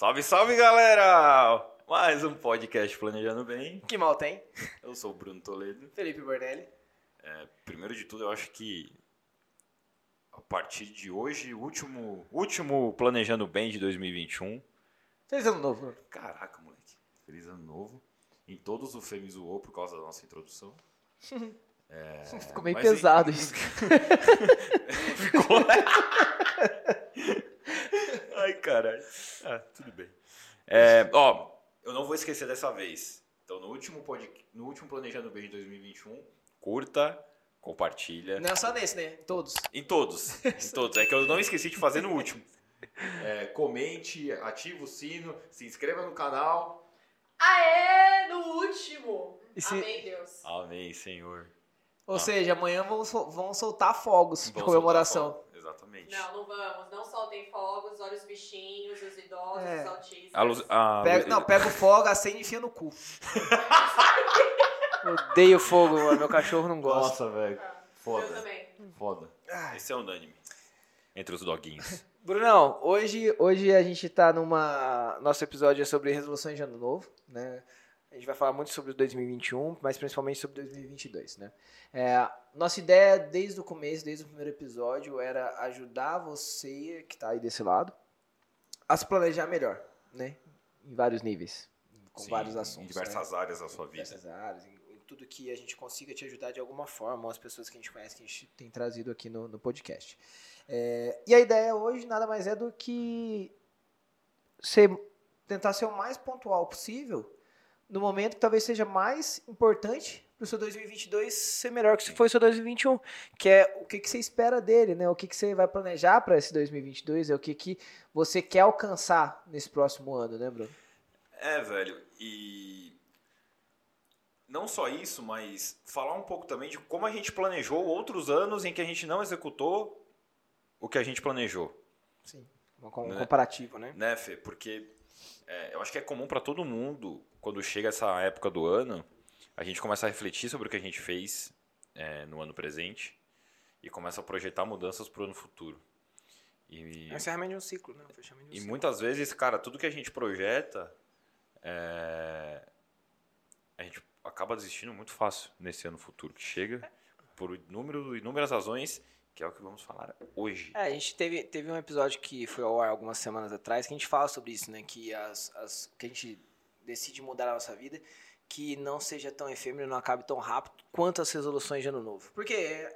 Salve, salve, galera! Mais um podcast Planejando Bem. Que mal tem? Eu sou o Bruno Toledo. Felipe Bornelli. É, primeiro de tudo, eu acho que a partir de hoje, o último, último Planejando Bem de 2021. Feliz ano novo. Bruno. Caraca, moleque. Feliz ano novo. Em todos o Fê me zoou por causa da nossa introdução. É, Ficou meio mas pesado em- isso. Ficou. Caralho. Ah, tudo bem. É, ó, eu não vou esquecer dessa vez. Então, no último, pod... no último Planejando Bem de 2021, curta, compartilha. Não é só nesse, né? Todos. Em todos. Em todos. É que eu não esqueci de fazer no último. É, comente, ative o sino, se inscreva no canal. Aê, no último! E se- Amém, Deus. Amém, Senhor. Ou Ah. seja, amanhã vão, sol- vão soltar fogos de comemoração. soltar fogo. Exatamente. Não, não vamos. Não soltem fogos, olha os bichinhos, os idosos, É. os autistas. A luz, a Pega, não, pega o fogo, acende e enfia no cu. Odeio fogo, mano. meu cachorro não gosta. Nossa, velho. Ah, Foda. Eu também. Foda. Esse é unânime. Entre os doguinhos. Brunão, hoje, hoje a gente tá numa. Nosso episódio é sobre resoluções de ano novo, né? A gente vai falar muito sobre 2021, mas principalmente sobre 2022, né? É, nossa ideia desde o começo, desde o primeiro episódio, era ajudar você que tá aí desse lado a se planejar melhor, né? Em vários níveis, com Sim, vários assuntos. Em diversas né? áreas da sua Em vida. diversas áreas, em, em tudo que a gente consiga te ajudar de alguma forma, ou as pessoas que a gente conhece, que a gente tem trazido aqui no, no podcast. É, e a ideia hoje nada mais é do que ser, tentar ser o mais pontual possível no momento que talvez seja mais importante para o seu 2022 ser melhor que se foi o seu 2021, que é o que, que você espera dele, né? O que, que você vai planejar para esse 2022, é o que, que você quer alcançar nesse próximo ano, né, Bruno? É, velho. E não só isso, mas falar um pouco também de como a gente planejou outros anos em que a gente não executou o que a gente planejou, Sim. Um Né? comparativo, né? né, Fê? Porque é, eu acho que é comum para todo mundo, quando chega essa época do ano, a gente começa a refletir sobre o que a gente fez é, no ano presente e começa a projetar mudanças para o ano futuro. E, É encerramento de um ciclo, né? Um E muitas vezes, cara, tudo que a gente projeta, é, a gente acaba desistindo muito fácil nesse ano futuro que chega, por número, inúmeras razões, que é o que vamos falar hoje. É, a gente teve, teve um episódio que foi ao ar algumas semanas atrás que a gente fala sobre isso, né? Que as, as que a gente decide mudar a nossa vida, que não seja tão efêmero, não acabe tão rápido quanto as resoluções de ano novo. Porque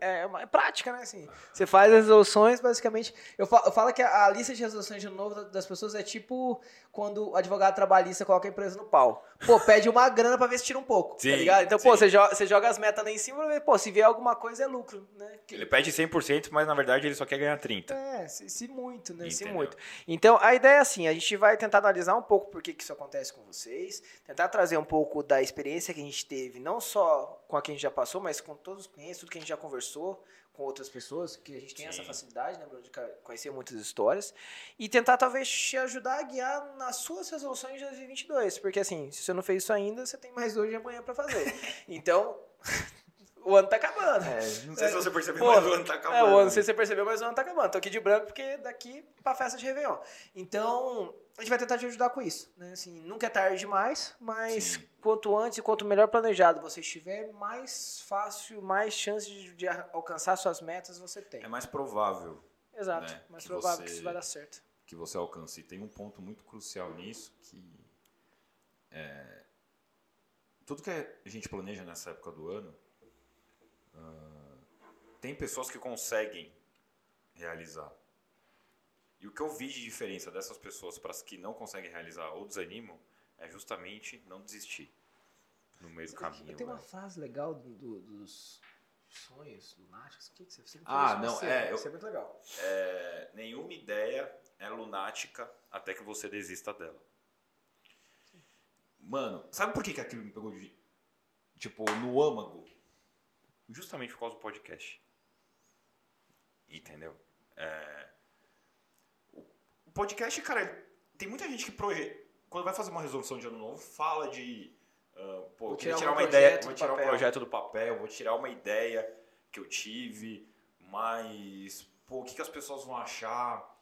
é, é, uma- é prática, né? Assim, você faz as resoluções, basicamente. Eu falo, eu falo que a, a lista de resoluções de novo da- das pessoas é tipo quando o advogado trabalhista coloca a empresa no pau. Pô, pede uma grana pra ver se tira um pouco, Sim, tá ligado? Então, pô, sim. você joga, você joga as metas lá em cima pra ver, pô, se vier alguma coisa é lucro, né? Que- Ele pede 100%, mas na verdade ele só quer ganhar 30%. é, se, se muito, né? Se Entendeu? muito. Então, a ideia é assim, a gente vai tentar analisar um pouco por que, que isso acontece com vocês, tentar trazer um pouco da experiência que a gente teve, não só com a que a gente já passou, mas com todos os clientes, tudo que a gente já conversou com outras pessoas, que a gente tem essa Sim. facilidade, né, Bruno, de conhecer muitas histórias, e tentar talvez te ajudar a guiar nas suas resoluções de 2022, porque assim, se você não fez isso ainda, você tem mais hoje e amanhã pra fazer. Então, o ano tá acabando. Não sei se você percebeu, Pô, mas o ano tá acabando. É, o ano, não sei se você percebeu, mas o ano tá acabando. Tô aqui de branco porque daqui pra festa de Réveillon. Então, a gente vai tentar te ajudar com isso. Né? Assim, nunca é tarde demais, mas Sim. quanto antes e quanto melhor planejado você estiver, mais fácil, mais chance de, de alcançar suas metas você tem. É mais provável Exato. né, mais que provável você- que isso vai dar certo. que você alcance. E tem um ponto muito crucial nisso que é, tudo que a gente planeja nessa época do ano ah, tem pessoas que conseguem realizar. E o que eu vi de diferença dessas pessoas para as que não conseguem realizar ou desanimam é justamente não desistir no meio do caminho. Tem uma né? frase legal do- do- dos sonhos lunáticos. O que, que você, você Ah, não, você, é, eu- Isso é muito legal. É, nenhuma ideia é lunática até que você desista dela. Mano, sabe por que, que aquilo me pegou de. Tipo, no âmago? Justamente por causa do podcast. Entendeu? É, podcast, cara, tem muita gente que proje... quando vai fazer uma resolução de ano novo, fala de. ah, pô, Vou tirar tirar um uma projeto ideia, do vou tirar um papel. projeto do papel, vou tirar uma ideia que eu tive, mas pô, o que, que as pessoas vão achar?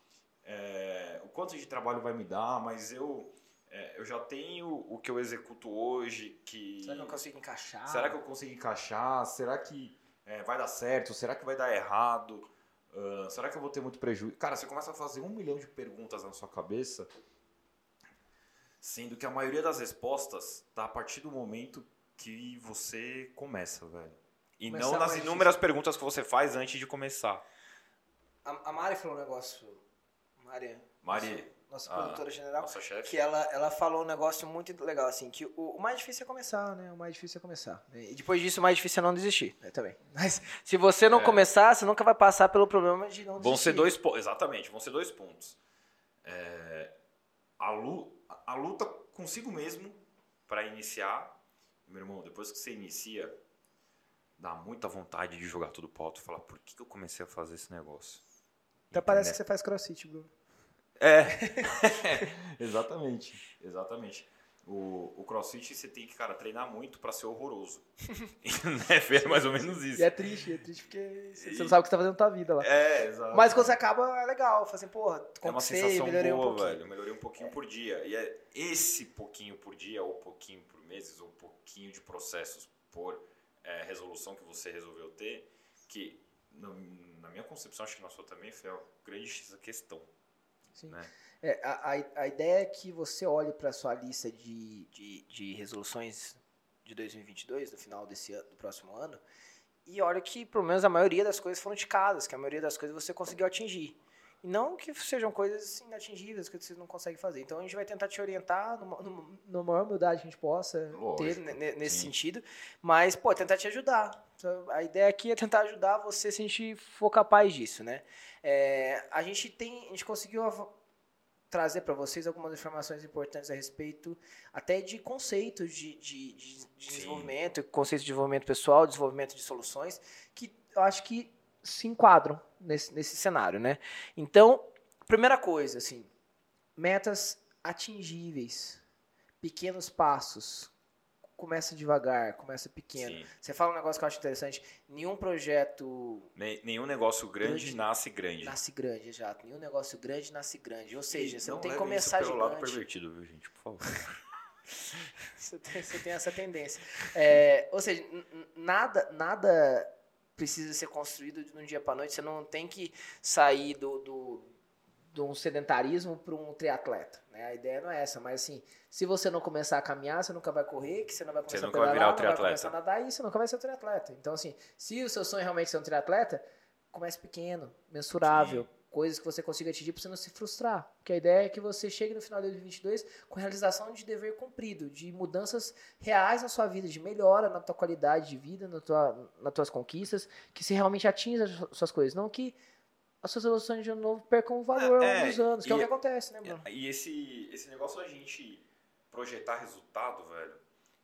é, o quanto de trabalho vai me dar, mas eu, é, eu já tenho o que eu executo hoje, que... Será que eu consigo encaixar? Será que eu consigo encaixar? Será que é, vai dar certo? Será que vai dar errado? Ah, será que eu vou ter muito prejuízo? Cara, você começa a fazer um milhão de perguntas na sua cabeça, sendo que a maioria das respostas tá a partir do momento que você começa, velho. E Começar não nas inúmeras perguntas que você faz antes de começar. A, a Mari falou um negócio. Mari, Mari, nossa a produtora general, nossa que ela, ela falou um negócio muito legal, assim, que o, o mais difícil é começar, né? O mais difícil é começar. E depois disso, o mais difícil é não desistir, né, também. Mas se você não É. começar, você nunca vai passar pelo problema de não Vão desistir. ser dois pontos. Exatamente, vão ser dois pontos. É, a, lu- a luta consigo mesmo para iniciar. Meu irmão, depois que você inicia, dá muita vontade de jogar tudo pro alto e falar: por que, que eu comecei a fazer esse negócio? Até parece que você faz crossfit, Bruno. É. exatamente. Exatamente. O, o crossfit você tem que, cara, treinar muito para ser horroroso. né? É mais ou menos isso. E é triste, é triste porque você você não sabe o que você tá fazendo na tua vida lá. É, exato. Mas quando você acaba, é legal. Fala assim, porra, É uma sensação melhorei boa, um pouquinho. velho. Eu melhorei um pouquinho por dia. E é esse pouquinho por dia, ou pouquinho por meses, ou pouquinho de processos por é, resolução que você resolveu ter, que no- na minha concepção, acho que na sua também, foi a grande questão. Sim. Né? É, a, a, a ideia é que você olhe para sua lista de, de, de resoluções de 2022, no final desse ano, do próximo ano, e olha que pelo menos a maioria das coisas foram ticadas, que a maioria das coisas você conseguiu atingir. E não que sejam coisas inatingíveis, que você não consegue fazer. Então a gente vai tentar te orientar na maior humildade que a gente possa ter Lógico, ne- nesse sim. sentido, mas, pô, tentar te ajudar. Então, A ideia aqui é tentar ajudar você se a gente for capaz disso, né? É, a gente tem, a gente conseguiu trazer para vocês algumas informações importantes a respeito até de conceitos de, de, de- de desenvolvimento, conceitos de desenvolvimento pessoal, desenvolvimento de soluções, que eu acho que se enquadram nesse, nesse cenário, né? Então, primeira coisa, assim, metas atingíveis, pequenos passos, começa devagar, começa pequeno. Sim. Você fala um negócio que eu acho interessante, nenhum projeto Ne- Nenhum negócio grande, Grande. nasce grande. nasce grande, exato. Nenhum negócio grande nasce grande. Ou seja, E você não, tem que começar isso pelo lado gigante. pervertido, viu, gente? Por favor. Você tem, você tem essa tendência. É, ou seja, nada, nada precisa ser construído de um dia para noite. Você não tem que sair do, do, de um sedentarismo para um triatleta. Né? A ideia não é essa, mas assim, se você não começar a caminhar, você nunca vai correr, que você não vai começar nunca a vai pedalar, virar o não vai triatleta. começar a nadar e você nunca vai ser um triatleta. Então, assim, se o seu sonho é realmente ser um triatleta, comece pequeno, mensurável. Coisas que você consiga atingir para você não se frustrar. Porque a ideia é que você chegue no final de 2022 com realização de dever cumprido, de mudanças reais na sua vida, de melhora na tua qualidade de vida, na tua, nas tuas conquistas, que se realmente atinja as su- suas coisas. Não que as suas resoluções de ano novo percam valor É, ao longo dos anos, que é o e- que acontece, né, Bruno? E esse, esse negócio da gente projetar resultado, velho,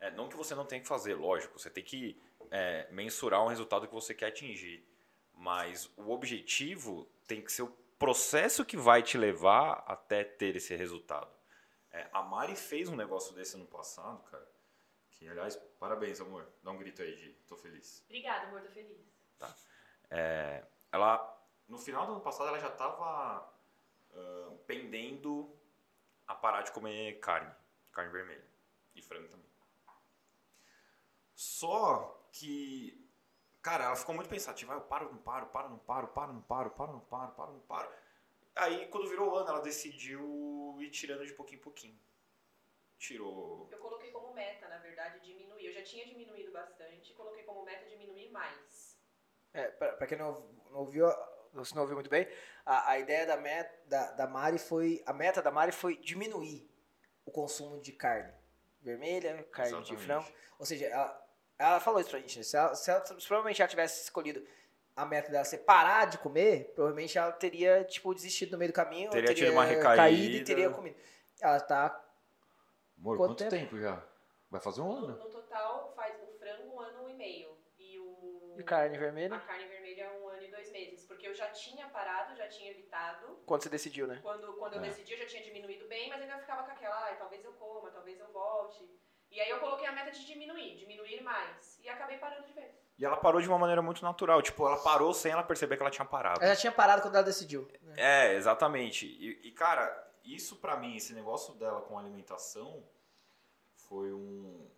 é, não que você não tem que fazer, lógico, você tem que é, mensurar um resultado que você quer atingir. Mas o objetivo tem que ser o processo que vai te levar até ter esse resultado. É, a Mari fez um negócio desse ano passado, cara. Que, aliás, parabéns, amor. Dá um grito aí de tô feliz. Obrigada, amor, tô feliz. É, ela, no final do ano passado, ela já estava pendendo a parar de comer carne, carne vermelha e frango também. Só que, cara, ela ficou muito pensativa. Ah, eu paro, não paro, paro, não paro, paro, não paro, paro, não paro, paro, não paro. Aí, quando virou o ano, ela decidiu ir tirando de pouquinho em pouquinho. Tirou. Eu coloquei como meta, na verdade, diminuir. Eu já tinha diminuído bastante, coloquei como meta diminuir mais. É, pra, pra quem não, não ouviu, você não ouviu muito bem, a, a ideia da, meta, da, da Mari foi. A meta da Mari foi diminuir o consumo de carne vermelha, carne de Exatamente. frango. Ou seja, ela, ela falou isso pra gente. né? Se, ela, se, ela, se provavelmente ela tivesse escolhido a meta dela ser parar de comer, provavelmente ela teria, tipo, desistido no meio do caminho, Teria teria tido uma caído recaída. e teria comido. Ela tá. Amor, Quanto quanto, tempo? tempo? já? Vai fazer um No, ano? no total, faz o frango um ano e meio. E o. De carne A vermelha. carne vermelha um ano e dois meses. Porque eu já tinha parado, já tinha evitado. Quando você decidiu, né? Quando, quando eu É. decidi, eu já tinha diminuído bem, mas ainda ficava com aquela, ah, talvez eu coma, talvez eu volte. E aí eu coloquei a meta de diminuir, diminuir mais. E acabei parando de vez. E ela parou de uma maneira muito natural. Tipo, ela parou sem ela perceber que ela tinha parado. Ela já tinha parado quando ela decidiu. né? É, exatamente. E, e, cara, isso pra mim, esse negócio dela com alimentação foi um.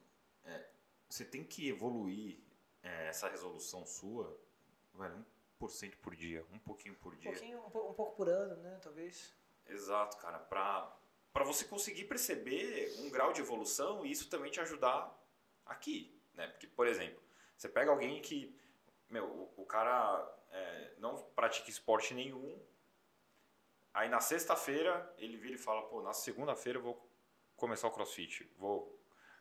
é, você tem que evoluir é, essa resolução sua, velho, 1% por dia, um pouquinho por Um, dia. pouquinho, um, pou- um pouco por ano, né? Talvez. Exato, cara. Pra, pra você conseguir perceber um grau de evolução e isso também te ajudar aqui, né? Porque, por exemplo, você pega alguém que, meu, o, o cara é, não pratica esporte nenhum, aí na sexta-feira ele vira e fala, pô, na segunda-feira eu vou começar o crossfit, vou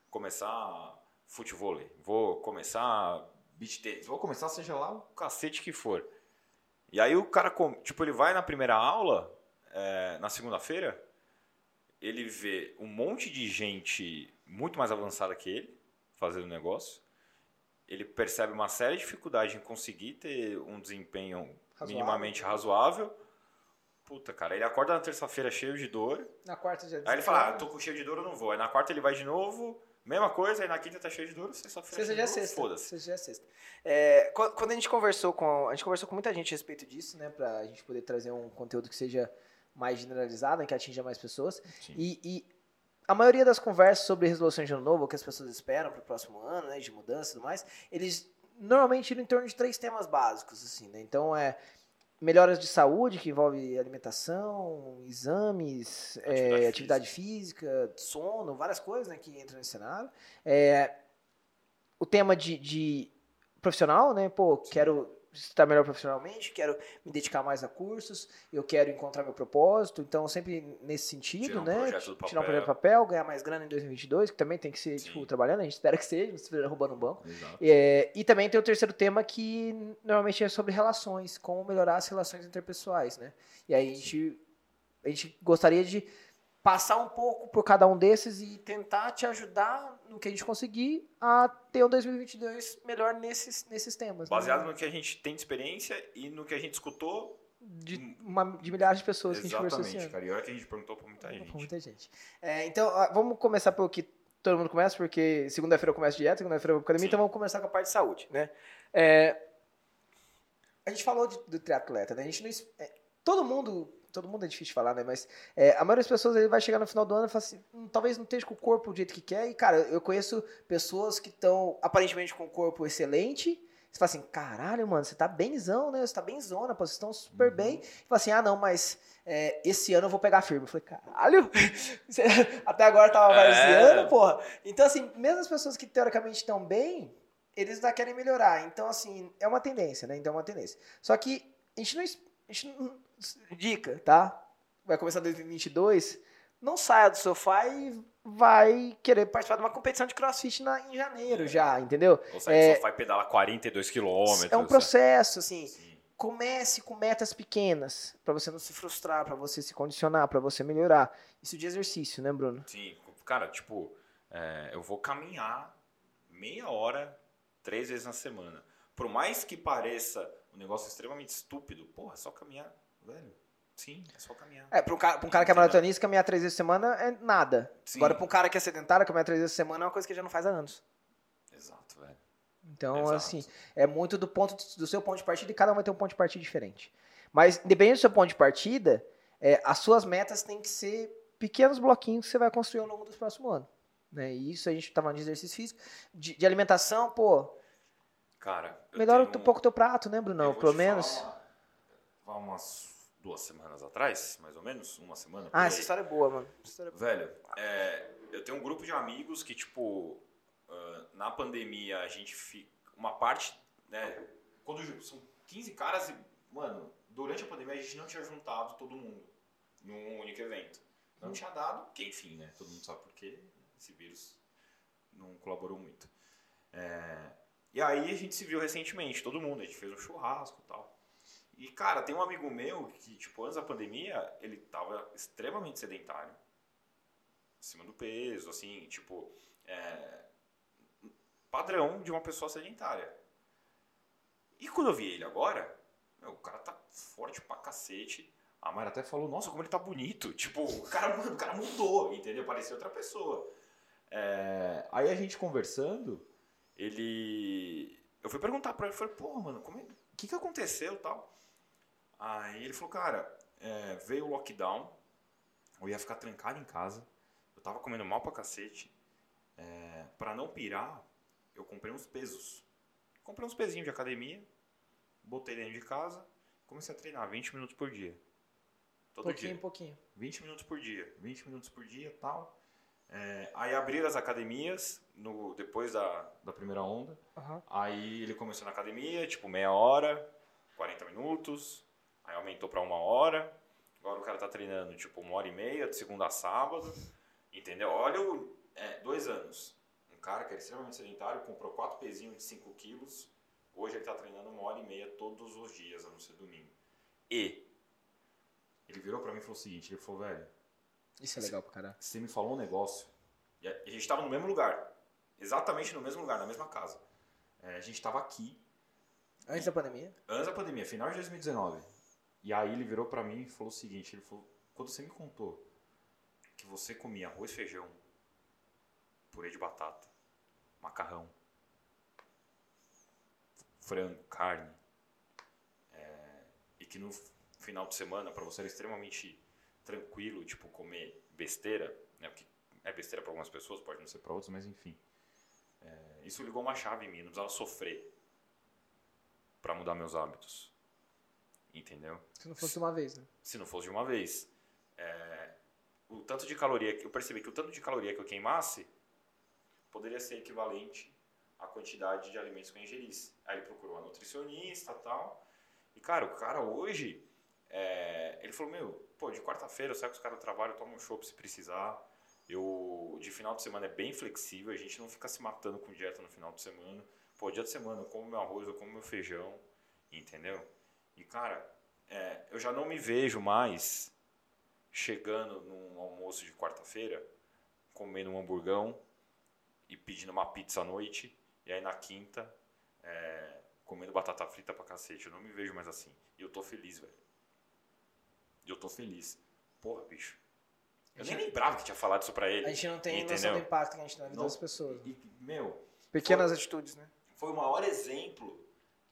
começar futebol, vou começar beach tennis, vou começar seja lá o cacete que for. E aí o cara, tipo, ele vai na primeira aula, é, na segunda-feira, ele vê um monte de gente muito mais avançada que ele fazendo negócio. Ele percebe uma série de dificuldades em conseguir ter um desempenho Razoável. minimamente razoável. Puta, cara, ele acorda na terça-feira cheio de dor. Na quarta já Aí ele fala, ah, tô com cheio de dor, eu não vou. Aí na quarta ele vai de novo, mesma coisa. Aí na quinta tá cheio de Sexta cheio já é de dor, sexta. foda-se. Sexta já é sexta. É, qu- quando a gente conversou com. A gente conversou com muita gente a respeito disso, né? Pra gente poder trazer um conteúdo que seja mais generalizado, né, que atinja mais pessoas. E, e a maioria das conversas sobre resolução de ano novo, o que as pessoas esperam para o próximo ano, né, de mudança e tudo mais, eles normalmente giram em torno de três temas básicos, assim, né? Então é melhoras de saúde, que envolve alimentação, exames, é, Atividade atividade, física, sono, várias coisas, né, que entram nesse cenário. É, o tema de, de profissional, né? Pô, quero estar melhor profissionalmente, quero me dedicar mais a cursos, eu quero encontrar meu propósito, então sempre nesse sentido, Tirar um né? Tirar um projeto do papel, ganhar mais grana em 2022, que também tem que ser, Sim. tipo, trabalhando, a gente espera que seja, não esteja roubando um banco. É, e também tem o terceiro tema que normalmente é sobre relações, como melhorar as relações interpessoais, né? E aí a gente, a gente gostaria de passar um pouco por cada um desses e tentar te ajudar no que a gente conseguir a ter um 2022 melhor nesses, nesses temas. né? Baseado no que a gente tem de experiência e no que a gente escutou. de, uma, de milhares de pessoas que a gente conversou Exatamente, cara. E olha que a gente perguntou pra muita gente. Com muita gente. É, então, ah, vamos começar pelo que todo mundo começa, porque segunda-feira eu começo dieta, segunda-feira eu vou pra academia, Sim. então vamos começar com a parte de saúde, né? É, a gente falou de- do triatleta, né? A gente não, é, todo mundo, todo mundo é difícil de falar, né? Mas é, a maioria das pessoas ele vai chegar no final do ano e fala assim, "Hum, talvez não esteja com o corpo do jeito que quer. E, cara, eu conheço pessoas que estão aparentemente com o corpo excelente. Você fala assim, caralho, mano, você tá benzão, né? Você tá benzona, pô, vocês estão super Uhum. bem. E fala assim, ah, não, mas é, esse ano eu vou pegar firme. Eu falei, caralho, até agora tava É. varzeando, porra. Então, assim, mesmo as pessoas que teoricamente estão bem, eles ainda querem melhorar. Então, assim, é uma tendência, né? Então é uma tendência. Só que a gente não. A gente não dica, tá? Vai começar 2022. Não saia do sofá e vai querer participar de uma competição de crossfit na, em janeiro já, entendeu? Ou seja, É- só vai pedalar 42 quilômetros. É um processo, assim. Sim. Comece com metas pequenas, pra você não se frustrar, pra você se condicionar, pra você melhorar. Isso de exercício, né, Bruno? Sim, cara, tipo, é, eu vou caminhar meia hora, três vezes na semana. Por mais que pareça um negócio extremamente estúpido, porra, é só caminhar, velho. Sim, é só caminhar. É, pra um cara, pra um cara que é maratonista, caminhar três vezes por semana é nada. Sim. Agora, pra um cara que é sedentário, caminhar três vezes por semana é uma coisa que ele já não faz há anos. Exato, velho. Então, Exato. assim, é muito do ponto do seu ponto de partida e cada um vai ter um ponto de partida diferente. Mas, independente do seu ponto de partida, é, as suas metas têm que ser pequenos bloquinhos que você vai construir ao longo dos próximos anos. Né? E isso a gente tá falando de exercício físico, de, de alimentação, pô, Cara, melhora tenho- um pouco o teu prato, né, vou Pelo te menos. falar, umas duas semanas atrás, mais ou menos, uma semana. Ah, aí. essa história é boa, mano. É. Velho, é, eu tenho um grupo de amigos que, tipo, ah, na pandemia a gente fica. Uma parte, né? Quando são 15 caras e, mano, durante a pandemia a gente não tinha juntado todo mundo num único evento. Não tinha dado, porque, enfim, né? Todo mundo sabe por quê. Esse vírus não colaborou muito. É, e aí a gente se viu recentemente, todo mundo, a gente fez um churrasco e tal. E, cara, tem um amigo meu que, tipo, antes da pandemia, ele tava extremamente sedentário acima do peso, assim, tipo, é, padrão de uma pessoa sedentária. E quando eu vi ele agora, meu, o cara tá forte pra cacete. A Mayra até falou, nossa, como ele tá bonito. Tipo, o cara, o cara mudou, entendeu? Parecia outra pessoa. É, aí a gente conversando, ele. Eu fui perguntar pra ele, falei, porra, mano, como é- o que, que aconteceu tal? Aí ele falou, cara, é, veio o lockdown, eu ia ficar trancado em casa, eu tava comendo mal pra cacete. É, pra não pirar, eu comprei uns pesos. Comprei uns pezinhos de academia, botei dentro de casa, comecei a treinar 20 minutos por dia. Todo pouquinho dia. pouquinho. 20 minutos por dia, 20 minutos por dia tal. É, aí abriram as academias no, depois da, da primeira onda. Aham. Aí ele começou na academia, tipo meia hora, 40 minutos. Aí aumentou pra uma hora. Agora o cara tá treinando tipo uma hora e meia, de segunda a sábado. Entendeu? Olha, o, é, dois anos. Um cara que era extremamente sedentário, comprou quatro pezinhos de 5 quilos. Hoje ele tá treinando uma hora e meia todos os dias, a não ser domingo. E ele virou pra mim e falou o seguinte: ele falou, velho, Isso é legal pra caralho. você me falou um negócio. E a gente estava no mesmo lugar. Exatamente no mesmo lugar, na mesma casa. É, a gente estava aqui, Antes da pandemia? antes da pandemia, final de 2019. E aí ele virou pra mim e falou o seguinte, ele falou, quando você me contou que você comia arroz, feijão, purê de batata, macarrão, frango, carne, é, e que no final de semana para você era extremamente tranquilo, tipo comer besteira, né? Porque é besteira para algumas pessoas, pode não ser para outros, mas enfim. É, isso ligou uma chave em mim, não precisava sofrer para mudar meus hábitos. Entendeu? Se não fosse de uma vez, né? se não fosse de uma vez. É, o tanto de caloria que eu percebi que o tanto de caloria que eu queimasse poderia ser equivalente à quantidade de alimentos que eu ingerisse. Aí ele procurou uma nutricionista tal. E cara, o cara hoje, é, ele falou: Meu, pô, de quarta-feira eu saio com os caras do trabalho, tomo um chopp se precisar. Eu, de final de semana é bem flexível, a gente não fica se matando com dieta no final de semana. Pô, dia de semana eu como meu arroz, eu como meu feijão, entendeu? E cara, é, eu já não me vejo mais chegando num almoço de quarta-feira, comendo um hamburgão e pedindo uma pizza à noite, e aí na quinta, é, comendo batata frita pra cacete. Eu não me vejo mais assim. E eu tô feliz, velho. E eu tô feliz. Porra, bicho. Eu nem lembrava que tinha falado isso pra ele. A gente não tem noção Entendeu? do impacto que a gente tem na vida Não. das pessoas. né? E, meu, Pequenas atitudes, né? foi o maior exemplo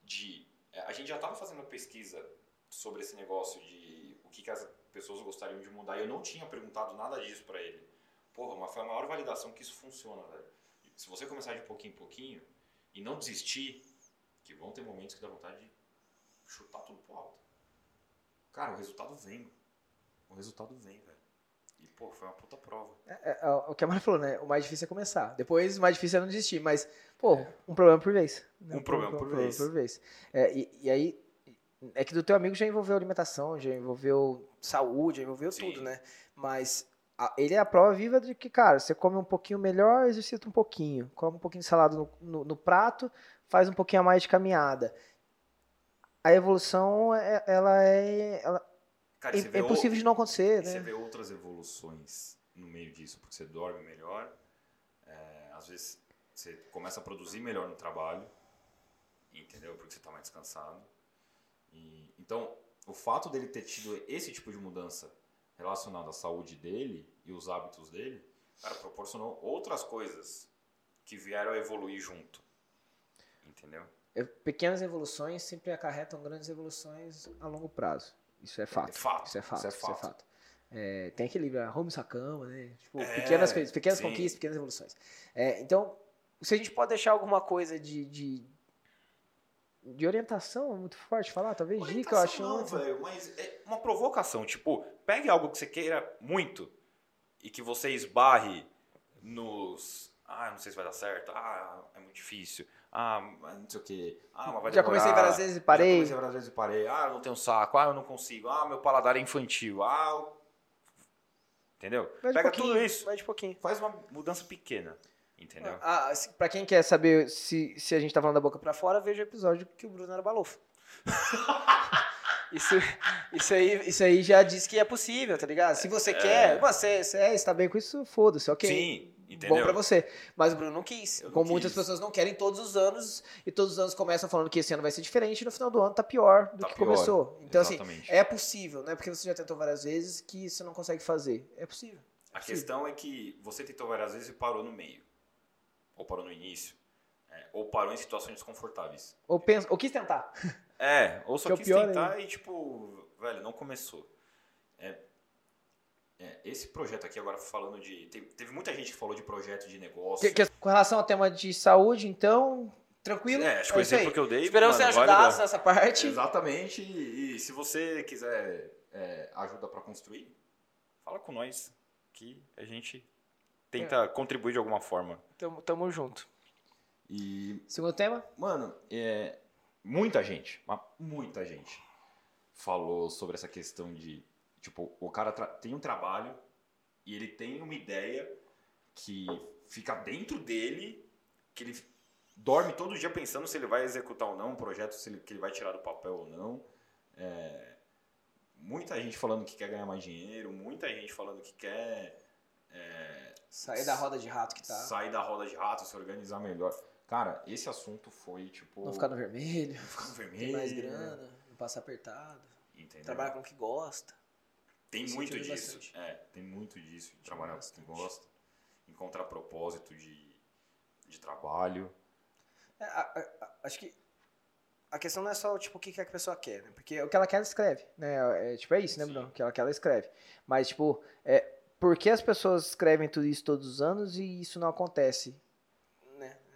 de. É, A gente já estava fazendo pesquisa sobre esse negócio de o que, que as pessoas gostariam de mudar e eu não tinha perguntado nada disso para ele. Porra, mas foi a maior validação que isso funciona, velho. Se você começar de pouquinho em pouquinho e não desistir, que vão ter momentos que dá vontade de chutar tudo pro alto. Cara, o resultado vem. O resultado vem, velho. E, pô, foi uma puta prova. É, é, o que a Mari falou, né? O mais difícil é começar. Depois, o mais difícil é não desistir. Mas, pô, um problema por vez. né? Um problema por vez. vez. É, e, e aí, é que do teu amigo já envolveu alimentação, já envolveu saúde, já envolveu Sim. tudo, né? Mas a- ele é a prova viva de que, cara, você come um pouquinho melhor, exercita um pouquinho. Come um pouquinho de salada no, no- no prato, faz um pouquinho a mais de caminhada. A evolução, é- ela é, ela- Cara, é, é o- impossível de não acontecer, E você né? vê outras evoluções no meio disso, porque você dorme melhor, é, às vezes você começa a produzir melhor no trabalho, entendeu? Porque você está mais descansado. E, então, o fato dele ter tido esse tipo de mudança relacionada à saúde dele e os hábitos dele, cara, proporcionou outras coisas que vieram a evoluir junto, entendeu? É, Pequenas evoluções sempre acarretam grandes evoluções a longo prazo. Isso é fato. É fato, Isso é fato. isso é Isso é fato. fato. É, tem equilíbrio, arrume sua cama, né? Tipo, É, pequenas coisas, pequenas sim. conquistas, pequenas evoluções. É, então, se a gente pode deixar alguma coisa de, de, de orientação, é muito forte falar, talvez dica, eu acho. não, muito- velho, mas é uma provocação. Tipo, pegue algo que você queira muito e que você esbarre nos. Ah, não sei se vai dar certo. Ah, é muito difícil. Ah, não sei o quê. Ah, mas vai Já demorar. comecei várias vezes e parei. Já comecei várias vezes e parei. Ah, eu não tenho saco. Ah, eu não consigo. Ah, meu paladar é infantil. Ah, eu... entendeu? Vai Pega tudo isso, Vai de pouquinho. faz uma mudança pequena. Entendeu? Ah, se- pra quem quer saber se, se a gente tá falando da boca pra fora, veja o episódio que o Bruno era balofo. Isso, isso, aí, isso aí já diz que é possível, tá ligado? Se você quer, você, você é, está bem com isso, foda-se, ok. Sim, entendeu? Bom pra você. Mas o Bruno não quis. Eu não como muitas quis. pessoas não querem todos os anos, e todos os anos começam falando que esse ano vai ser diferente, e no final do ano tá pior do Tá que pior, começou. Então, assim, exatamente. é possível, não é porque você já tentou várias vezes que você não consegue fazer. É possível. A questão é que você tentou várias vezes e parou no meio. Ou parou no início. é, ou parou em situações desconfortáveis. Ou, pensa, ou quis tentar. É, ou só Que é quis tentar e, tipo, velho, não começou. É, é, esse projeto aqui, agora falando de. Teve, teve muita gente que falou de projeto de negócio. Que- que- com relação ao tema de saúde, então, tranquilo. É, acho que o isso aí. exemplo que eu dei. Esperamos ser mano, vale ajudados dar. nessa parte. Exatamente. E, e se você quiser é, ajuda para construir, fala com nós que a gente tenta É. contribuir de alguma forma. Tamo, tamo junto. E, Segundo tema? mano, é, muita gente, mas muita gente falou sobre essa questão de, tipo, o cara tem um trabalho e ele tem uma ideia que fica dentro dele, que ele dorme todo dia pensando se ele vai executar ou não um projeto, se ele, que ele vai tirar do papel ou não. É, muita gente falando que quer ganhar mais dinheiro, muita gente falando que quer Sair da roda de rato que tá. sair da roda de rato, se organizar melhor. Cara, esse assunto foi tipo. Não ficar no vermelho. ficar no Ter vermelho. mais grana. Não passar apertado. Entendeu? Trabalhar com o que gosta. Tem muito disso. bastante. É, tem muito disso. de Trabalhar com quem gosta. Encontrar propósito de, de trabalho. É, a- a- acho que a questão não é só tipo, o que, que a pessoa quer, né? Porque o que ela quer, ela escreve, né? É, tipo, é isso, né. Bruno? O que ela quer, ela escreve. Mas, tipo, é, por que as pessoas escrevem tudo isso todos os anos e isso não acontece?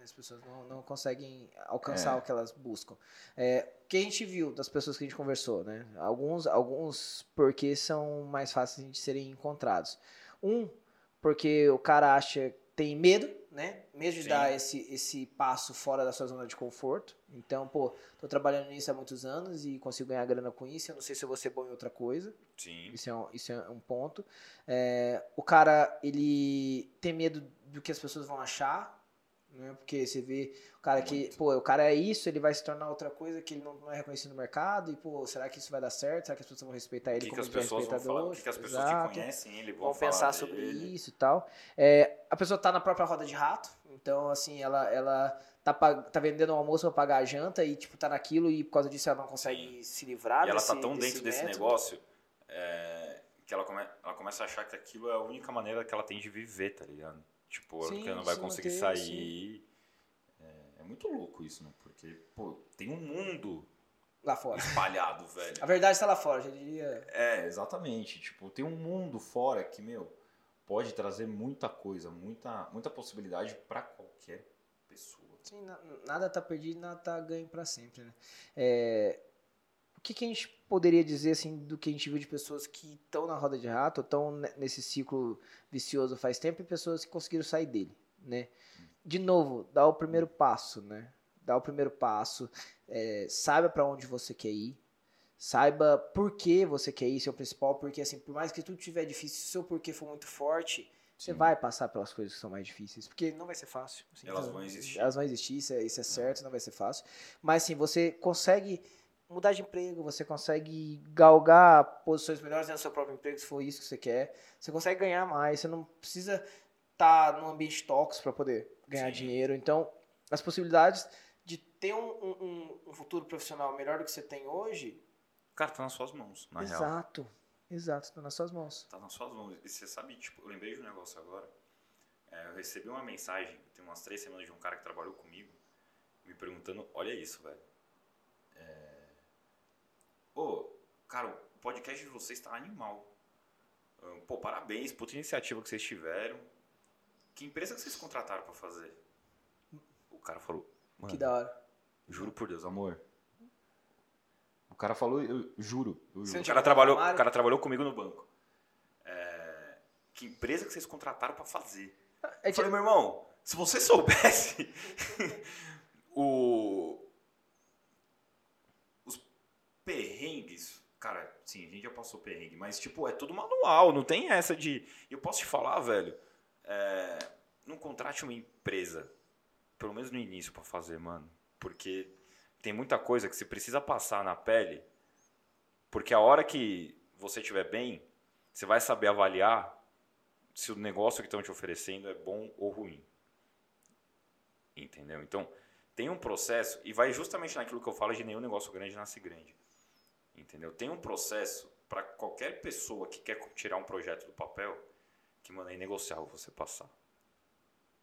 As pessoas não, não conseguem alcançar É. o que elas buscam. É, o que a gente viu das pessoas que a gente conversou, né? Alguns, alguns porquês são mais fáceis de serem encontrados. Um, porque o cara acha, tem medo, né? Medo de Sim. dar esse, esse passo fora da sua zona de conforto. Então, pô, tô trabalhando nisso há muitos anos e consigo ganhar grana com isso. Eu não sei se eu vou ser bom em outra coisa. Sim. Isso é um, isso é um ponto. É, o cara, ele tem medo do que as pessoas vão achar, né? Porque você vê o cara que, Muito. pô, o cara é isso, ele vai se tornar outra coisa que ele não, não é reconhecido no mercado e, pô, será que isso vai dar certo? Será que as pessoas vão respeitar ele que, que como respeitar falar? O que, que as pessoas Exato que conhecem ele vão, vão pensar sobre isso e tal. É, a pessoa tá na própria roda de rato, então assim, ela, ela tá, tá vendendo um almoço pra pagar a janta e tipo, tá naquilo e por causa disso ela não consegue se livrar E ela tá desse- tão desse dentro desse método. negócio é, que ela, come, ela começa a achar que aquilo é a única maneira que ela tem de viver, tá ligado? Tipo, Sim, porque não vai se conseguir manter, sair. É, é muito louco isso, né? Porque, pô, tem um mundo lá fora. espalhado, velho. A verdade está lá fora, já diria. É, exatamente. Tipo, tem um mundo fora que, meu, pode trazer muita coisa, muita, muita possibilidade pra qualquer pessoa. Sim, na- nada tá perdido, nada tá ganho para sempre, né? É, que, que a gente poderia dizer assim do que a gente viu de pessoas que estão na roda de rato, estão nesse ciclo vicioso faz tempo e pessoas que conseguiram sair dele, né? De novo, dá o primeiro passo, né? Dá o primeiro passo, é, saiba para onde você quer ir, saiba por que você quer ir, seu principal, porque assim, por mais que tudo estiver difícil, se o seu porquê for muito forte, você Sim. vai passar pelas coisas que são mais difíceis, porque não vai ser fácil. assim, Elas então, vão existir. Elas vão existir, isso é, isso é certo, não vai ser fácil. Mas sim, você consegue mudar de emprego, você consegue galgar posições melhores dentro do seu próprio emprego, se for isso que você quer. Você consegue ganhar mais, você não precisa estar num ambiente tóxico para poder ganhar Sim. dinheiro. Então, as possibilidades de ter um, um- um futuro profissional melhor do que você tem hoje, Cara, tá nas suas mãos, na real. exato. Exato, está nas suas mãos. Tá nas suas mãos. E você sabe, tipo, eu lembrei de um negócio agora. É, eu recebi uma mensagem, tem umas três semanas, de um cara que trabalhou comigo, me perguntando, olha isso, velho. É... Ô, cara, o podcast de vocês tá animal. Pô, parabéns, puta iniciativa que vocês tiveram. Que empresa que vocês contrataram pra fazer? O cara falou, mano, Que da hora. juro por Deus, amor. O cara falou, eu juro. eu juro. O cara, trabalhou, o cara trabalhou comigo no banco. É, que empresa que vocês contrataram pra fazer? É Eu falei, meu irmão, se você soubesse o, os perrengues, cara, sim, a gente já passou perrengue, mas tipo, é tudo manual, não tem essa de. Eu posso te falar, velho, é, não contrate uma empresa, pelo menos no início, pra fazer, mano, porque tem muita coisa que você precisa passar na pele, porque a hora que você estiver bem, você vai saber avaliar se o negócio que estão te oferecendo é bom ou ruim. Entendeu? Então, tem um processo, e vai justamente naquilo que eu falo de nenhum negócio grande nasce grande. Entendeu? Tem um processo para qualquer pessoa que quer tirar um projeto do papel, que, mano, é inegociável você passar.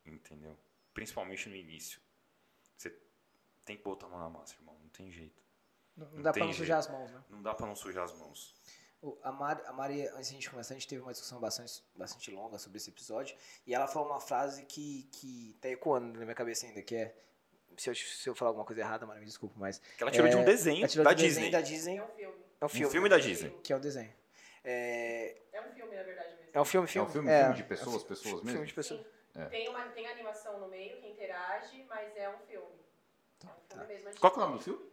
Entendeu? Principalmente no início. Você tem que botar a mão na massa, irmão. Não tem jeito. Não, não Não dá pra tem não sujar as mãos, né? Não dá pra não sujar as mãos. A Mari, a Mari, antes de a gente começar, a gente teve uma discussão bastante, bastante longa sobre esse episódio. E ela falou uma frase que, que tá ecoando na minha cabeça ainda, que é. Se eu, se eu falar alguma coisa errada, Mari, me desculpa, mas. Que ela tirou É, de um desenho ela tirou da de um desenho Disney. da Disney. É um filme. É um Um filme. filme da Disney. Que é um desenho. É, É um filme, na verdade mesmo. é um filme, É filme. um filme, É, filme de é um pessoas, fi- pessoas filme mesmo? de pessoas. Sim. Tem, uma, tem animação no meio que interage, mas é um filme. É um filme mesmo. Qual que é o nome do filme?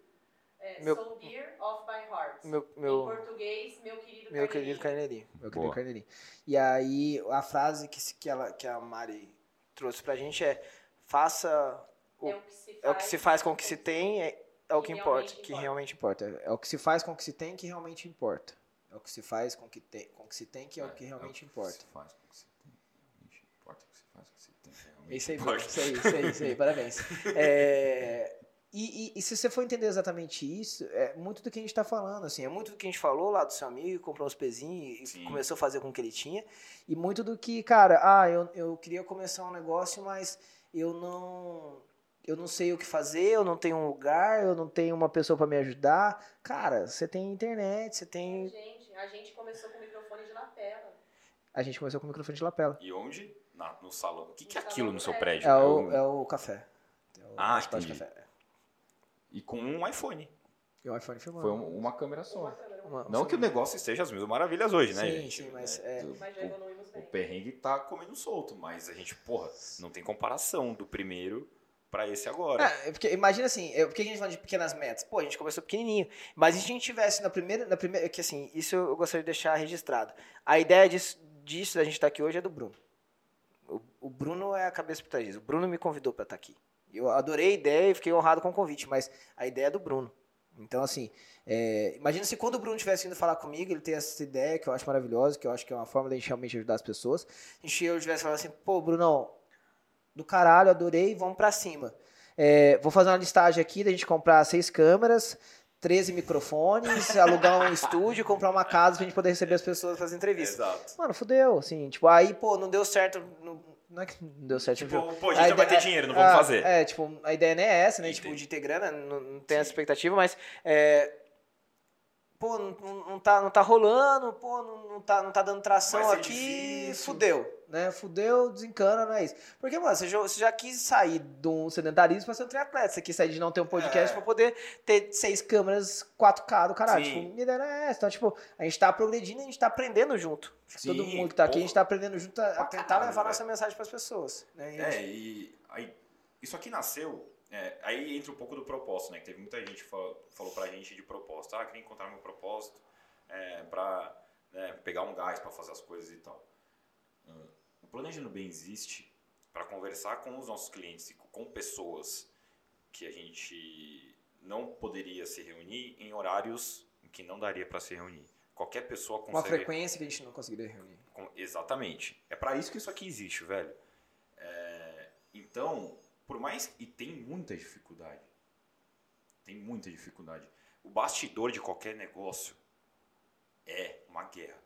É, Meu- Soul Dear of My Heart. Meu, Em meu, português, meu querido meu querido. Carneirinho. Meu querido Boa. Carneirinho. E aí, a frase que, que, ela, que a Mari trouxe pra gente é: faça o, É o que se faz, é o que se faz com o que se tem, é, é o que Que importa, que importa. realmente importa. É o que se faz com o que se tem que realmente importa. É o que se faz com o que, tem, com o que se tem que é, o que realmente importa. Se faz com o que você tem. Realmente importa o que você faz com o que você tem. realmente É Isso aí, importa. isso aí, isso aí, isso aí, parabéns. É, e, e- e se você for entender exatamente isso, é muito do que a gente está falando, assim, é muito do que a gente falou lá do seu amigo, comprou uns pezinhos e Sim. começou a fazer com o que ele tinha, e muito do que, cara, ah, eu, eu queria começar um negócio, mas eu não, eu não sei o que fazer, eu não tenho um lugar, eu não tenho uma pessoa para me ajudar. Cara, você tem internet, você tem... Gente, a gente começou com microfone de lapela. A gente começou com o microfone de lapela. E onde? Na- no salão. O que, que é aquilo no seu prédio. É um- o, é o café. É o Ah, entendi. café. E com um iPhone. E o iPhone filmando. Foi um- uma câmera só. Uma câmera, um Uma- Não que o negócio esteja às mil maravilhas hoje, né, Sim, gente? sim, mas É, é- o- Mas já evoluímos O perrengue tá comendo solto, mas a gente, porra, não tem comparação do primeiro pra esse agora. É, é porque imagina assim, é, por que a gente fala de pequenas metas? Pô, a gente começou pequenininho, mas se a gente tivesse na primeira, na primeira, que assim, isso eu gostaria de deixar registrado. A ideia disso, disso da gente estar aqui hoje é do Bruno. O, o Bruno é a cabeça por trás disso. O Bruno me convidou para estar aqui. Eu adorei a ideia e fiquei honrado com o convite, mas a ideia é do Bruno. Então, assim, é, imagina se quando o Bruno tivesse vindo falar comigo, ele tem essa ideia que eu acho maravilhosa, que eu acho que é uma forma da gente realmente ajudar as pessoas. A gente eu tivesse falado assim, pô, Brunão, do caralho, adorei, vamos pra cima. É, vou fazer uma listagem aqui da gente comprar seis câmeras, 13 microfones, alugar um estúdio, comprar uma casa pra gente poder receber as pessoas para fazer entrevistas. Exato. Mano, fudeu, assim, tipo, aí, pô, não deu certo. Não, não é que não deu certo. Tipo, pô, a a gente já vai ter ideia- dinheiro, não vamos ah, fazer. É, tipo, a ideia não é essa, né? Tipo, Entendi. de ter grana, não, não tem essa expectativa, mas. É, pô, não, não, tá, não tá rolando, pô, não, não, tá, não tá dando tração aqui, difícil. fudeu, né? Fudeu, desencana, não é isso. Porque, mano, você já, você já quis sair de um sedentarismo pra ser um triatleta, você quis sair de não ter um podcast É. pra poder ter seis câmeras 4K do caralho. Sim. Tipo, minha ideia era essa. Então, tipo, a gente tá progredindo, a gente tá aprendendo junto. Sim, Todo mundo que tá aqui, a gente tá aprendendo junto a, a tentar caralho, levar velho. nossa mensagem pras pessoas. Né? E a gente- É, e aí, isso aqui nasceu. É, aí entra um pouco do propósito, né? Que teve muita gente que falou, falou pra gente de propósito. Ah, queria encontrar meu propósito é, pra né, pegar um gás pra fazer as coisas e tal. Ah, O Planejando Bem existe para conversar com os nossos clientes e com pessoas que a gente não poderia se reunir em horários em que não daria para se reunir. Qualquer pessoa Com uma consegue frequência que a gente não conseguiria reunir. Exatamente. É pra isso que isso aqui existe, velho. É, então, por mais. E tem muita dificuldade. Tem muita dificuldade. O bastidor de qualquer negócio é uma guerra.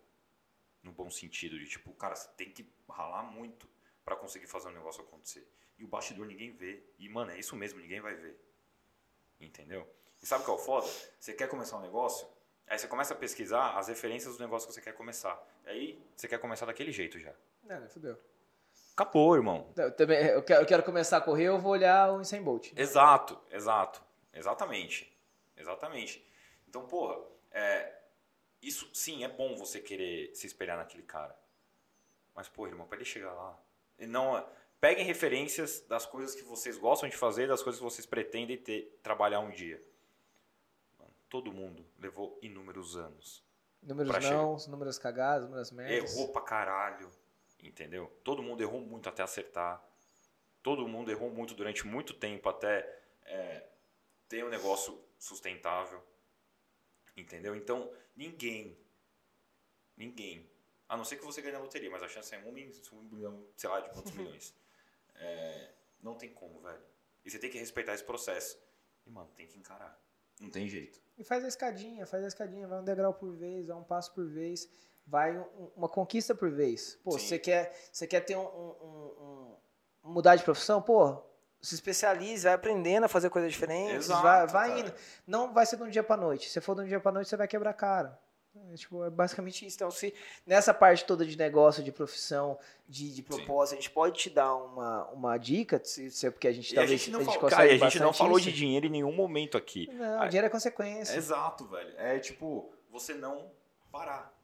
No bom sentido, de tipo, cara, você tem que ralar muito pra conseguir fazer um negócio acontecer. E o bastidor ninguém vê. E, mano, é isso mesmo, ninguém vai ver. Entendeu? E sabe o que é o foda? Você quer começar um negócio, aí você começa a pesquisar as referências do negócio que você quer começar. Aí você quer começar daquele jeito já. Não, não, fudeu. Acabou, irmão. Eu, também, eu, quero, eu quero começar a correr, eu vou olhar o Usain Bolt. Exato, exato. Exatamente. Exatamente. Então, porra, é, isso sim é bom você querer se espelhar naquele cara. Mas, porra, irmão, pra ele chegar lá. e Não, peguem referências das coisas que vocês gostam de fazer, das coisas que vocês pretendem ter, trabalhar um dia. Mano, todo mundo levou inúmeros anos. Números Pra não, números cagados, números merdas. Errou pra caralho. Entendeu? Todo mundo errou muito até acertar. Todo mundo errou muito durante muito tempo até é, ter um negócio sustentável. Entendeu? Então, ninguém, ninguém, a não ser que você ganhe na loteria, mas a chance é um, um milhão, sei lá, de quantos milhões. É, não tem como, velho. E você tem que respeitar esse processo. E, mano, tem que encarar. Não tem jeito. E faz a escadinha, faz a escadinha, vai um degrau por vez, vai um passo por vez. Vai um- uma conquista por vez. Pô, Sim. você quer, você quer ter um, um- um- mudar de profissão? Pô, se especialize, vai aprendendo a fazer coisas diferentes, Exato, vai, vai indo. Não vai ser de um dia pra noite. Se for de um dia pra noite, você vai quebrar a cara. É, tipo, é basicamente isso. Então, se nessa parte toda de negócio, de profissão, de, de propósito, a gente pode te dar uma, uma dica, se, se é porque a gente E a talvez gente não, a gente consegue cara, a gente não falou isso. de dinheiro em nenhum momento aqui. Não, Ah, dinheiro é consequência. Exato, velho. É tipo, você não parar.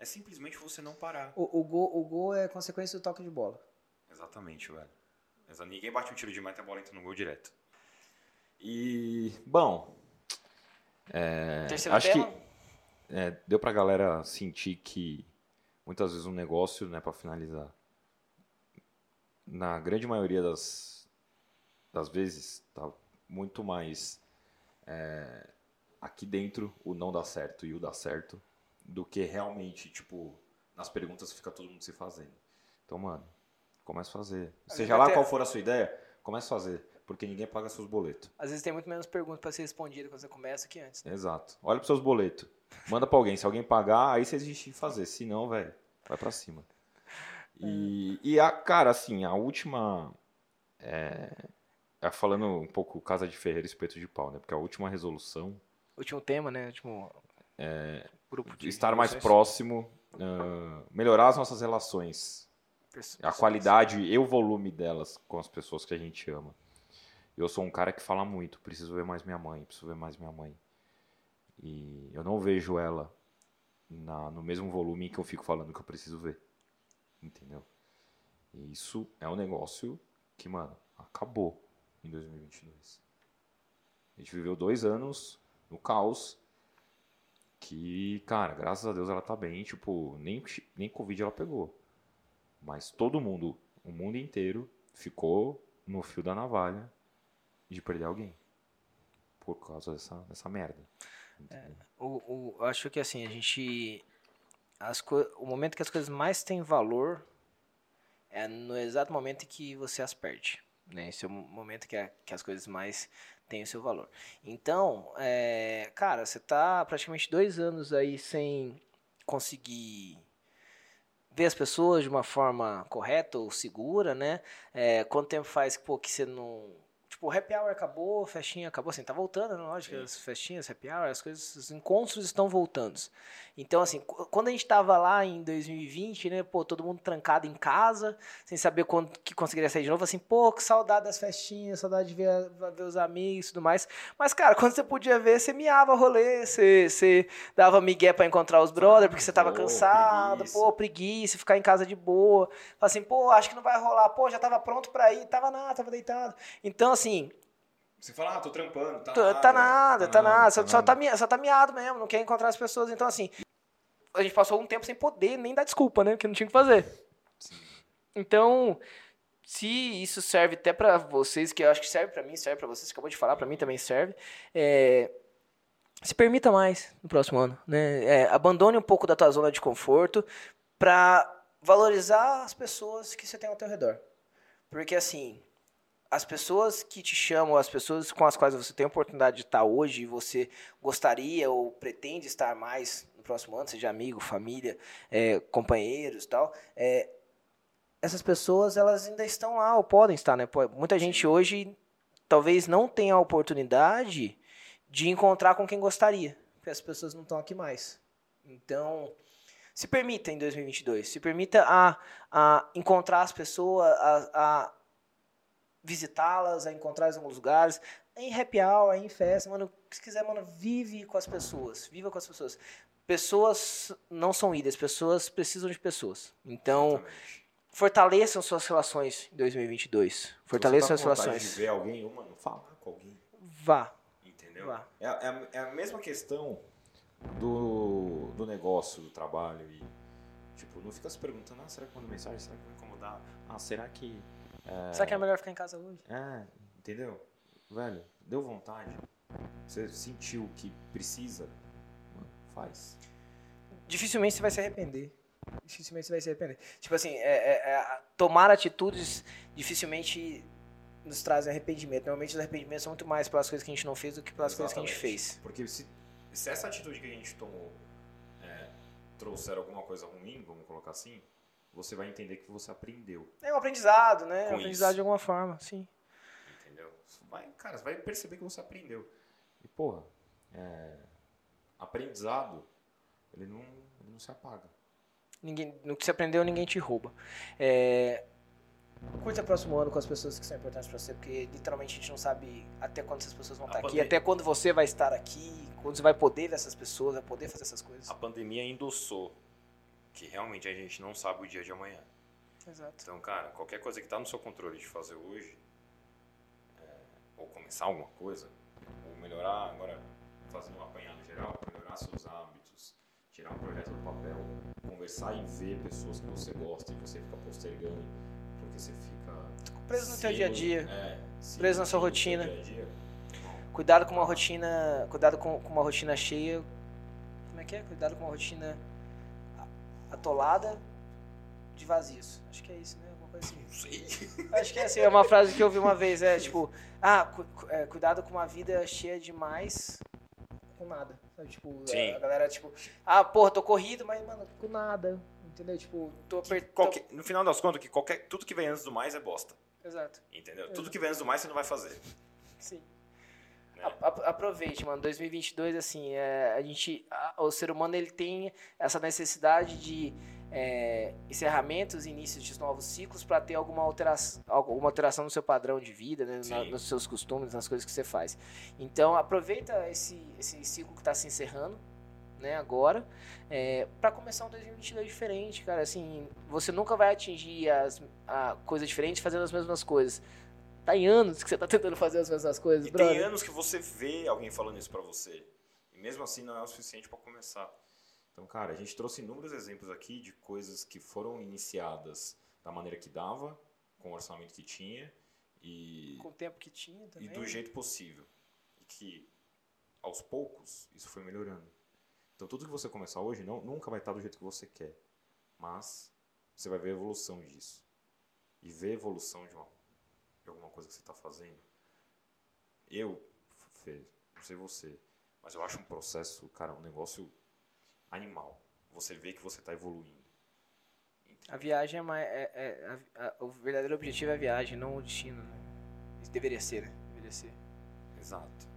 É simplesmente você não parar. O, o, gol, o gol é consequência do toque de bola. Exatamente, velho. Exato. Ninguém bate um tiro de meta e a bola entra no gol direto. E, bom, é, Terceiro acho tema? que é, deu pra galera sentir que muitas vezes um negócio, né, pra finalizar, na grande maioria das, das vezes, tá muito mais é, aqui dentro o não dá certo e o dá certo do que realmente, tipo, nas perguntas fica todo mundo se fazendo. Então, mano, comece a fazer. Seja lá ter- qual for a sua ideia, comece a fazer. Porque ninguém paga seus boletos. Às vezes tem muito menos perguntas pra ser respondida quando você começa que antes. né? Exato. Olha pros seus boletos. Manda pra alguém. Se alguém pagar, aí você existe fazer. Se não, velho, vai pra cima. E, e a, cara, assim, a última. É, é falando um pouco Casa de Ferreira e Espeto de Pau, né? Porque a última resolução Último tema, né? Último grupo de estar mais próximo, ah, melhorar as nossas relações, Pessoas- a qualidade e o volume delas com as pessoas que a gente ama. Eu sou um cara que fala muito, preciso ver mais minha mãe, preciso ver mais minha mãe. E eu não vejo ela na- no mesmo volume que eu fico falando que eu preciso ver. Entendeu? E isso é um negócio que, mano, acabou em 2022. A gente viveu dois anos no caos que, cara, graças a Deus ela tá bem, tipo, nem, nem Covid ela pegou. Mas todo mundo, o mundo inteiro, ficou no fio da navalha de perder alguém. Por causa dessa, dessa merda. Entendeu? O, o, eu acho que assim, a gente. As o momento que as coisas mais têm valor é no exato momento em que você as perde. Né? Esse é o momento que, a- que as coisas mais têm o seu valor. Então, é, cara, você tá praticamente dois anos aí sem conseguir ver as pessoas de uma forma correta ou segura, né? É, quanto tempo faz pô, que você não. Tipo, happy hour acabou, festinha acabou, assim, tá voltando, né? lógico, Sim. as festinhas, happy hour, as coisas, os encontros estão voltando. Então, assim, qu- quando a gente tava lá em 2020, né, pô, todo mundo trancado em casa, sem saber quando que conseguiria sair de novo, assim, pô, que saudade das festinhas, saudade de ver, ver os amigos e tudo mais. Mas, cara, quando você podia ver, você miava rolê, você, você dava migué pra encontrar os brothers, porque você tava Pô, cansado, preguiça. pô, preguiça, ficar em casa de boa. Fala assim, pô, acho que não vai rolar, pô, já tava pronto pra ir, tava nada, tava deitado. Então, assim, Você fala, ah, tô trampando, tá Tô- nada. Tá nada, tá nada. Só, só, nada. tá, só tá miado mesmo, não quer encontrar as pessoas. Então, assim, a gente passou um tempo sem poder nem dar desculpa, né? Que não tinha o que fazer. Então, se isso serve até pra vocês, que eu acho que serve pra mim, serve pra vocês, acabou de falar, pra mim também serve. é, se permita mais no próximo ano, né? É, abandone um pouco da tua zona de conforto pra valorizar as pessoas que você tem ao teu redor. Porque, assim, as pessoas que te chamam, as pessoas com as quais você tem a oportunidade de estar hoje e você gostaria ou pretende estar mais no próximo ano, seja amigo, família, é, companheiros e tal, é, essas pessoas elas ainda estão lá ou podem estar, né? Muita gente hoje talvez não tenha a oportunidade de encontrar com quem gostaria, porque as pessoas não estão aqui mais. Então, se permita em 2022, se permita a, a encontrar as pessoas, a, a visitá-las, a encontrá-las em alguns lugares, em happy hour, em festa, mano, se quiser, mano, vive com as pessoas, viva com as pessoas. Pessoas não são ilhas, pessoas precisam de pessoas. Então, Exatamente. fortaleçam suas relações em 2022. Fortaleçam Se suas você tá vontade relações. de ver alguém, mano, fala com alguém. Vá. Entendeu? Vá. É, é a- é a mesma questão do, do negócio, do trabalho e tipo, não fica se perguntando, ah, será que manda mensagem? Será que vai incomodar? Ah, será que. É, Será que é melhor ficar em casa hoje? é, entendeu? Velho, deu vontade. Você sentiu que precisa, faz. dificilmente você vai se arrepender. Dificilmente você vai se arrepender. Tipo assim, é, é- é- tomar atitudes dificilmente nos trazem arrependimento. Normalmente os arrependimentos são muito mais pelas coisas que a gente não fez do que pelas coisas que a gente Exatamente. fez. Porque se, se essa atitude que a gente tomou é, trouxer alguma coisa ruim, vamos colocar assim, você vai entender que você aprendeu. É um aprendizado, né? Com um aprendizado isso. de alguma forma, sim. Entendeu? Vai, cara, você vai perceber que você aprendeu. E, porra, é, aprendizado, ele não, ele não se apaga. Ninguém, no que você aprendeu, ninguém te rouba. É, curta o próximo ano com as pessoas que são importantes pra você, porque literalmente a gente não sabe até quando essas pessoas vão A estar aqui, pandemia- até quando você vai estar aqui, quando você vai poder ver essas pessoas, vai poder fazer essas coisas. A pandemia endossou que realmente a gente não sabe o dia de amanhã. Exato. Então, cara, qualquer coisa que está no seu controle de fazer hoje, é, ou começar alguma coisa, ou melhorar, agora fazendo um apanhado geral, melhorar seus hábitos, tirar um projeto do papel, Conversar e ver pessoas que você gosta e você fica postergando, porque você fica... Preso no teu se dia a dia. É, Preso na sua rotina. seu dia dia. Cuidado com uma rotina. Cuidado com, com uma rotina cheia. Como é que é? Cuidado com uma rotina atolada de vazios. Acho que é isso, né? Alguma coisa assim. não sei. Acho que é assim, é uma frase que eu ouvi uma vez, é tipo, ah, cu- é, cuidado com uma vida cheia demais com nada. Sabe, tipo, Sim. a galera, tipo, ah, porra, tô corrido, mas, mano, com nada. Entendeu? Tipo, tô apertando. No final das contas, que qualquer, tudo que vem antes do mais é bosta. Exato. Entendeu? Tudo que vem antes do mais você não vai fazer. Sim. Aproveite, mano. 2022, assim, é, a gente, a- o ser humano ele tem essa necessidade de é, encerramentos, e inícios de novos ciclos para ter alguma alteração, alguma alteração no seu padrão de vida, né, na- nos seus costumes, nas coisas que você faz. Então, aproveita esse, esse ciclo que está se encerrando, né, agora, é, para começar um 2022 diferente, cara. Assim, você nunca vai atingir as a, coisas diferentes fazendo as mesmas coisas. Tá em anos que você tá tentando fazer as mesmas coisas, E brother. tem anos que você vê alguém falando isso pra você. E mesmo assim não é o suficiente pra começar. Então, cara, a gente trouxe inúmeros exemplos aqui de coisas que foram iniciadas da maneira que dava, com o orçamento que tinha e, Com o tempo que tinha e também. do jeito possível. E que, aos poucos, isso foi melhorando. Então, tudo que você começar hoje não, nunca vai estar do jeito que você quer. Mas você vai ver a evolução disso. E ver a evolução de, uma, de alguma coisa que você está fazendo. Eu, Fê, não sei você, mas eu acho um processo, cara, um negócio animal. Você vê que você está evoluindo. A viagem é mais. é- é- a- a- o verdadeiro objetivo é a viagem, não o destino. Né? Isso deveria ser, né? Deveria ser. Exato.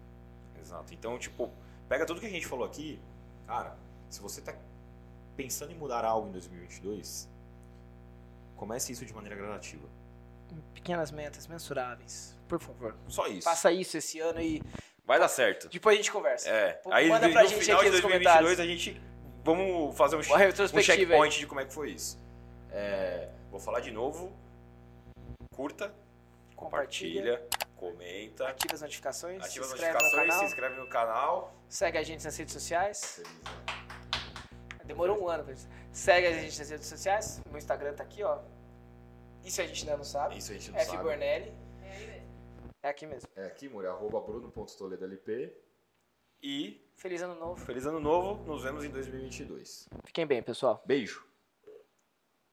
Exato. Então, tipo, pega tudo que a gente falou aqui. Cara, se você está pensando em mudar algo em 2022, comece isso de maneira gradativa. Pequenas metas mensuráveis. Por favor. Só isso. Faça isso esse ano e Vai dar certo. depois a gente conversa. É. Pô, Aí manda no pra gente final aqui de nos 2022 comentários. a gente vamos fazer um, um retrospectiva aí. checkpoint de como é que foi isso. É, Vou falar de novo. Curta, Compartilha. compartilha, comenta, Ativa as notificações. ativa as notificações, no se canal. inscreve no canal. Segue a gente nas redes sociais. Demorou um ano pra isso. Segue a gente nas redes sociais. Meu Instagram tá aqui, ó. Isso a gente ainda não sabe. Isso a gente não F sabe. Bornelli. É aí mesmo. É aqui mesmo. É aqui, Muri, arroba bruno.toledolp. E Feliz ano novo. feliz ano novo, nos vemos em 2022. 2022. Fiquem bem, pessoal. Beijo.